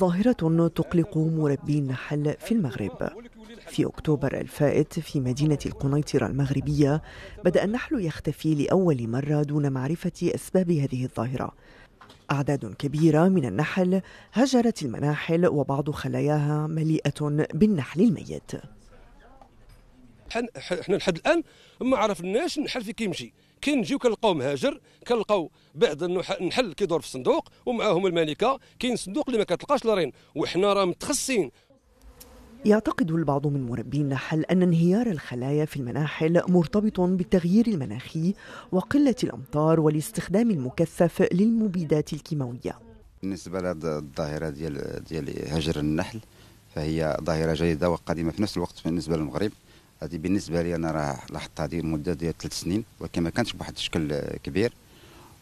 ظاهرة تقلق مربي النحل في المغرب. في أكتوبر الفائت في مدينة القنيطرة المغربية بدأ النحل يختفي لأول مرة دون معرفة أسباب هذه الظاهرة. أعداد كبيرة من النحل هجرت المناحل وبعض خلاياها مليئة بالنحل الميت. إحنا لحد الآن ما عرفناش النحل في كيمشي كنجيو كنلقاو مهاجر كنلقاو بعض النحل كيدور في الصندوق ومعاهم الملكة كاين صندوق اللي ما كتلقاش لارين وحنا راه متخصصين يعتقد البعض من مربي النحل أن انهيار الخلايا في المناحل مرتبط بالتغيير المناخي وقلة الأمطار والاستخدام المكثف للمبيدات الكيماوية. بالنسبة لهذه الظاهرة ديال ديال هجر النحل فهي ظاهرة جيدة وقديمة في نفس الوقت بالنسبة للمغرب. هذه بالنسبة لي أنا راه لاحظت هذه مدة ديال ثلاث سنين ولكن ما كانتش بواحد الشكل كبير.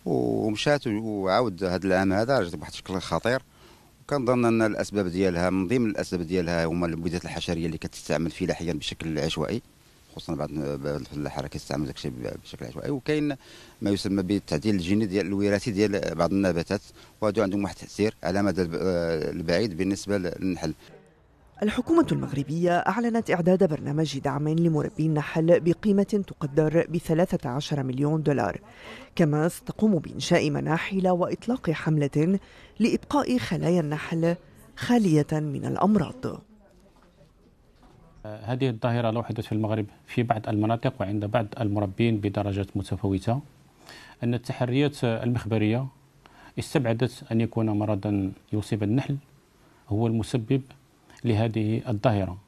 ومشات وعاود هذا العام هذا رجعت بواحد الشكل خطير. كنظن أن الأسباب ديالها من ضمن الأسباب ديالها هما المبيدات الحشرية اللي كتستعمل فلاحيا بشكل عشوائي. خصوصا بعض الفلاحه كيستعمل داك الشيء بشكل عشوائي. وكاين ما يسمى بالتعديل الجيني ديال الوراثي ديال بعض النباتات. وهذو عندهم واحد التأثير على مدى البعيد بالنسبة للنحل. الحكومة المغربية أعلنت إعداد برنامج دعم لمربي النحل بقيمة تقدر ب 13 مليون دولار كما ستقوم بإنشاء مناحل وإطلاق حملة لإبقاء خلايا النحل خالية من الأمراض. هذه الظاهرة لوحدت في المغرب في بعض المناطق وعند بعض المربين بدرجات متفاوتة. أن التحريات المخبرية استبعدت أن يكون مرضا يصيب النحل هو المسبب لهذه الظاهرة.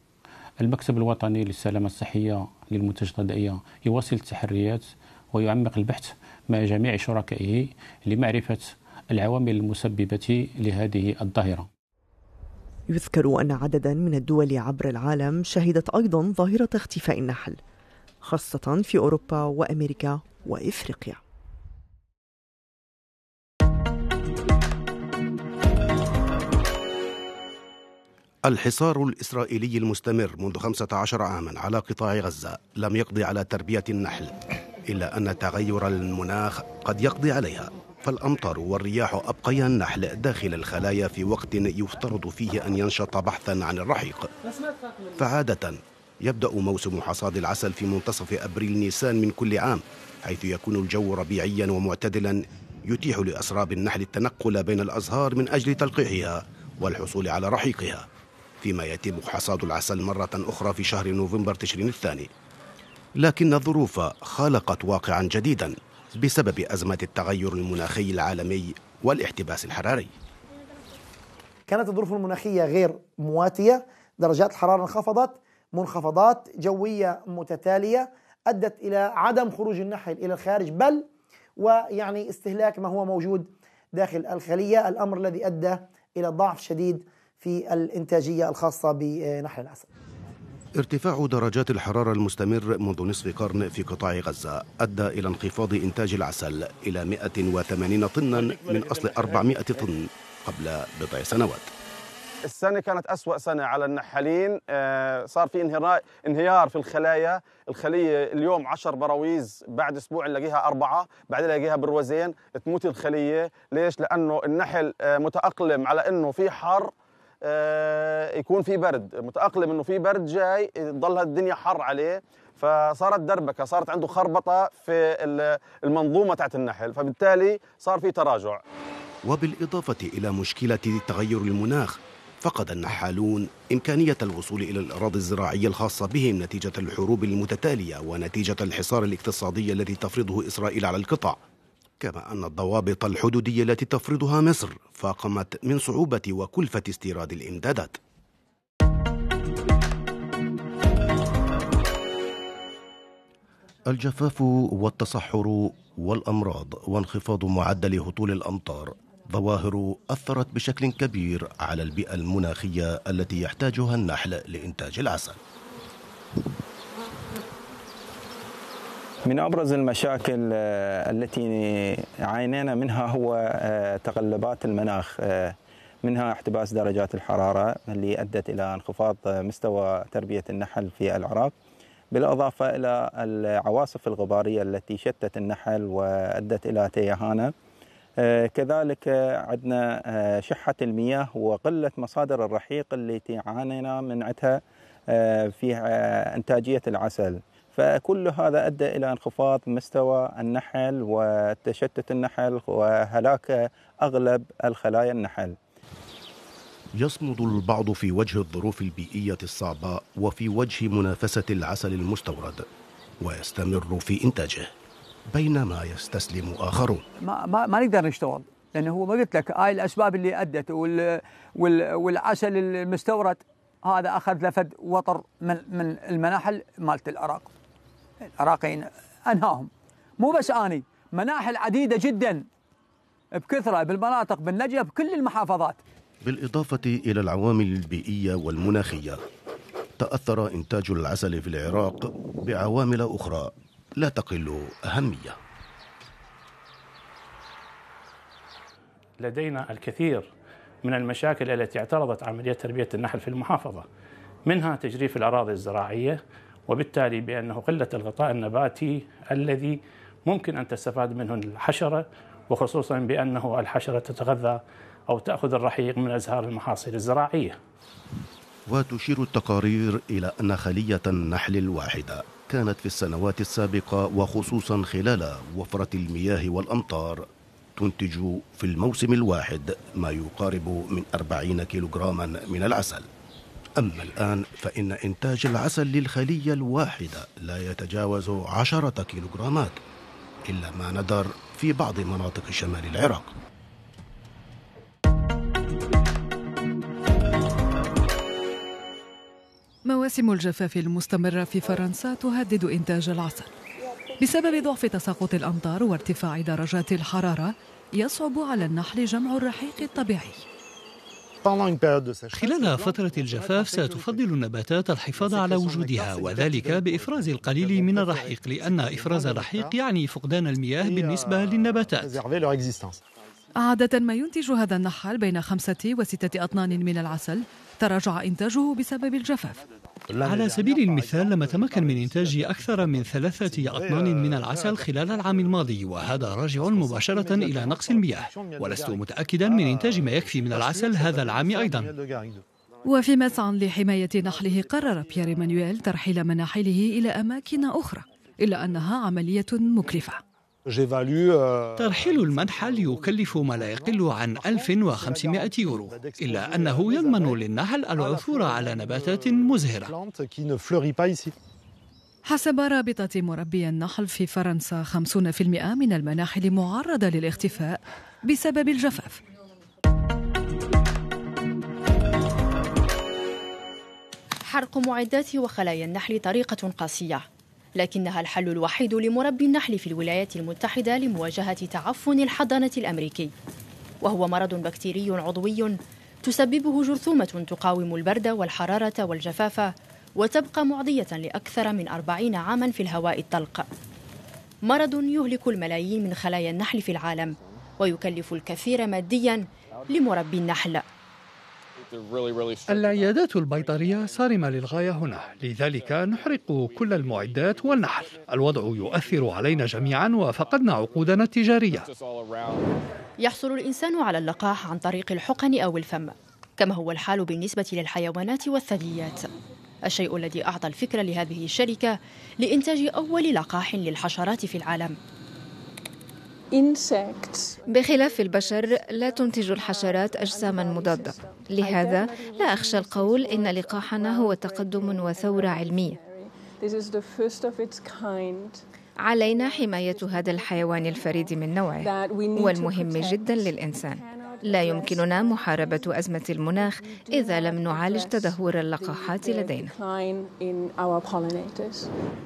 المكتب الوطني للسلامة الصحية للمنتجات الغذائية يواصل التحريات ويعمق البحث مع جميع شركائه لمعرفة العوامل المسببة لهذه الظاهرة. يذكر أن عددا من الدول عبر العالم شهدت أيضا ظاهرة اختفاء النحل خاصة في أوروبا وأمريكا وإفريقيا. الحصار الإسرائيلي المستمر منذ 15 عاما على قطاع غزة لم يقضي على تربية النحل إلا أن تغير المناخ قد يقضي عليها. فالأمطار والرياح أبقيا النحل داخل الخلايا في وقت يفترض فيه أن ينشط بحثا عن الرحيق. فعادة يبدأ موسم حصاد العسل في منتصف أبريل نيسان من كل عام حيث يكون الجو ربيعيا ومعتدلا يتيح لأسراب النحل التنقل بين الأزهار من أجل تلقيحها والحصول على رحيقها. فيما يتم حصاد العسل مرة أخرى في شهر نوفمبر تشرين الثاني. لكن الظروف خلقت واقعا جديدا بسبب أزمة التغير المناخي العالمي والاحتباس الحراري. كانت الظروف المناخية غير مواتية درجات الحرارة انخفضت منخفضات جوية متتالية أدت إلى عدم خروج النحل إلى الخارج بل ويعني استهلاك ما هو موجود داخل الخلية الأمر الذي أدى إلى ضعف شديد في الإنتاجية الخاصة بنحل العسل ارتفاع درجات الحرارة المستمر منذ نصف قرن في قطاع غزة أدى إلى انخفاض إنتاج العسل إلى 180 طنا من أصل 400 طن قبل بضع سنوات. السنة كانت أسوأ سنة على النحالين آه، صار في انهيار في الخلايا. الخلية اليوم 10 براويز بعد أسبوع نلاقيها أربعة بعدين نلاقيها بروزين تموت الخلية. ليش؟ لأنه النحل آه، متأقلم على أنه في حر. آه، يكون في برد. متأقلم إنه في برد جاي تضل الدنيا حر عليه. فصارت دربكة صارت عنده خربطة في المنظومة تاعت النحل. فبالتالي صار في تراجع. وبالإضافة إلى مشكلة تغير المناخ فقد النحالون إمكانية الوصول إلى الأراضي الزراعية الخاصة بهم نتيجة الحروب المتتالية ونتيجة الحصار الاقتصادي الذي تفرضه إسرائيل على القطاع. كما أن الضوابط الحدودية التي تفرضها مصر فاقمت من صعوبة وكلفة استيراد الإمدادات. الجفاف والتصحر والأمراض وانخفاض معدل هطول الأمطار ظواهر أثرت بشكل كبير على البيئة المناخية التي يحتاجها النحل لإنتاج العسل. من أبرز المشاكل آه، التي عانينا منها هو آه، تقلبات المناخ آه، منها احتباس درجات الحرارة اللي أدت إلى انخفاض مستوى تربية النحل في العراق بالإضافة إلى العواصف الغبارية التي شتت النحل وأدت إلى تيهانة. كذلك عندنا شحة المياه وقلة مصادر الرحيق التي عانينا من عندها آه، في إنتاجية العسل. فكل هذا أدى إلى انخفاض مستوى النحل وتشتت النحل وهلاك أغلب الخلايا النحل. يصمد البعض في وجه الظروف البيئية الصعبة وفي وجه منافسة العسل المستورد ويستمر في إنتاجه بينما يستسلم آخرون. ما, ما, ما نقدر نشتغل لأنه هو ما قلت لك هاي الأسباب اللي أدت وال وال والعسل المستورد هذا أخذ لفد وطر من من المناحل مالت العراق العراقيين أنهاهم. مو بس أني مناحل عديدة جدا بكثرة بالمناطق بالنجف بكل المحافظات. بالإضافة إلى العوامل البيئية والمناخية تأثر إنتاج العسل في العراق بعوامل أخرى لا تقل أهمية. لدينا الكثير من المشاكل التي اعترضت عملية تربية النحل في المحافظة منها تجريف الأراضي الزراعية وبالتالي بأنه قلة الغطاء النباتي الذي ممكن أن تستفاد منه الحشرة وخصوصا بأنه الحشرة تتغذى أو تأخذ الرحيق من أزهار المحاصيل الزراعية. وتشير التقارير إلى أن خلية النحل الواحدة كانت في السنوات السابقة وخصوصا خلال وفرة المياه والأمطار تنتج في الموسم الواحد ما يقارب من أربعين كيلوغراما من العسل. أما الآن فإن إنتاج العسل للخلية الواحدة لا يتجاوز عشرة كيلوغرامات إلا ما ندر في بعض مناطق شمال العراق. مواسم الجفاف المستمرة في فرنسا تهدد إنتاج العسل. بسبب ضعف تساقط الأمطار وارتفاع درجات الحرارة يصعب على النحل جمع الرحيق الطبيعي. خلال فترة الجفاف ستفضل النباتات الحفاظ على وجودها وذلك بإفراز القليل من الرحيق لأن إفراز الرحيق يعني فقدان المياه بالنسبة للنباتات. عادة ما ينتج هذا النحل بين خمسة وستة أطنان من العسل تراجع إنتاجه بسبب الجفاف. على سبيل المثال لم أتمكن من إنتاج أكثر من ثلاثة أطنان من العسل خلال العام الماضي وهذا راجع مباشرة إلى نقص المياه ولست متأكدا من إنتاج ما يكفي من العسل هذا العام أيضا. وفي مسعى لحماية نحله قرر بيير مانويل ترحيل مناحله إلى أماكن أخرى إلا أنها عملية مكلفة. ترحيل المنحل يكلف ما لا يقل عن 1500 يورو إلا أنه يضمن للنحل العثور على نباتات مزهرة. حسب رابطة مربي النحل في فرنسا 50% من المناحل معرضة للاختفاء بسبب الجفاف. حرق معدات وخلايا النحل طريقة قاسية. لكنها الحل الوحيد لمربي النحل في الولايات المتحدة لمواجهة تعفن الحضانة الأمريكي. وهو مرض بكتيري عضوي تسببه جرثومة تقاوم البرد والحرارة والجفاف وتبقى معدية لأكثر من أربعين عاما في الهواء الطلق. مرض يهلك الملايين من خلايا النحل في العالم ويكلف الكثير ماديا لمربي النحل. العيادات البيطرية صارمة للغاية هنا لذلك نحرق كل المعدات والنحل. الوضع يؤثر علينا جميعا وفقدنا عقودنا التجارية. يحصل الإنسان على اللقاح عن طريق الحقن أو الفم كما هو الحال بالنسبة للحيوانات والثدييات. الشيء الذي أعطى الفكرة لهذه الشركة لإنتاج أول لقاح للحشرات في العالم. بخلاف البشر لا تنتج الحشرات أجساما مضادة. لهذا لا أخشى القول إن لقاحنا هو تقدم وثورة علمية. علينا حماية هذا الحيوان الفريد من نوعه والمهم جدا للإنسان. لا يمكننا محاربة أزمة المناخ إذا لم نعالج تدهور اللقاحات لدينا.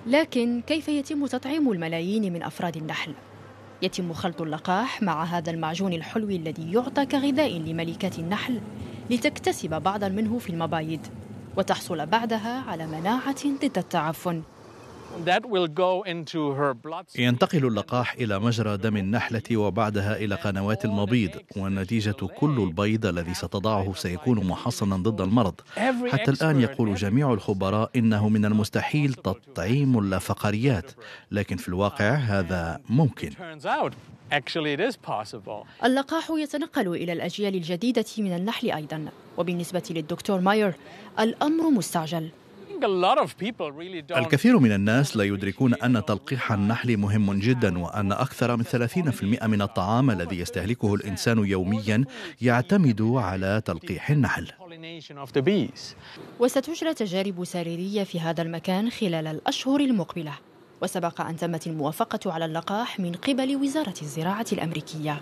لكن كيف يتم تطعيم الملايين من أفراد النحل؟ يتم خلط اللقاح مع هذا المعجون الحلو الذي يعطى كغذاء لملكات النحل لتكتسب بعضا منه في المبايض وتحصل بعدها على مناعة ضد التعفن. ينتقل اللقاح إلى مجرى دم النحلة وبعدها إلى قنوات المبيض ونتيجة كل البيض الذي ستضعه سيكون محصنا ضد المرض. حتى الآن يقول جميع الخبراء إنه من المستحيل تطعيم اللافقريات لكن في الواقع هذا ممكن. اللقاح يتنقل إلى الأجيال الجديدة من النحل أيضا. وبالنسبة للدكتور ماير الأمر مستعجل. الكثير من الناس لا يدركون أن تلقيح النحل مهم جدا وأن أكثر من 30% من الطعام الذي يستهلكه الإنسان يوميا يعتمد على تلقيح النحل. وستجرى تجارب سريرية في هذا المكان خلال الأشهر المقبلة. وسبق أن تمت الموافقة على اللقاح من قبل وزارة الزراعة الأمريكية.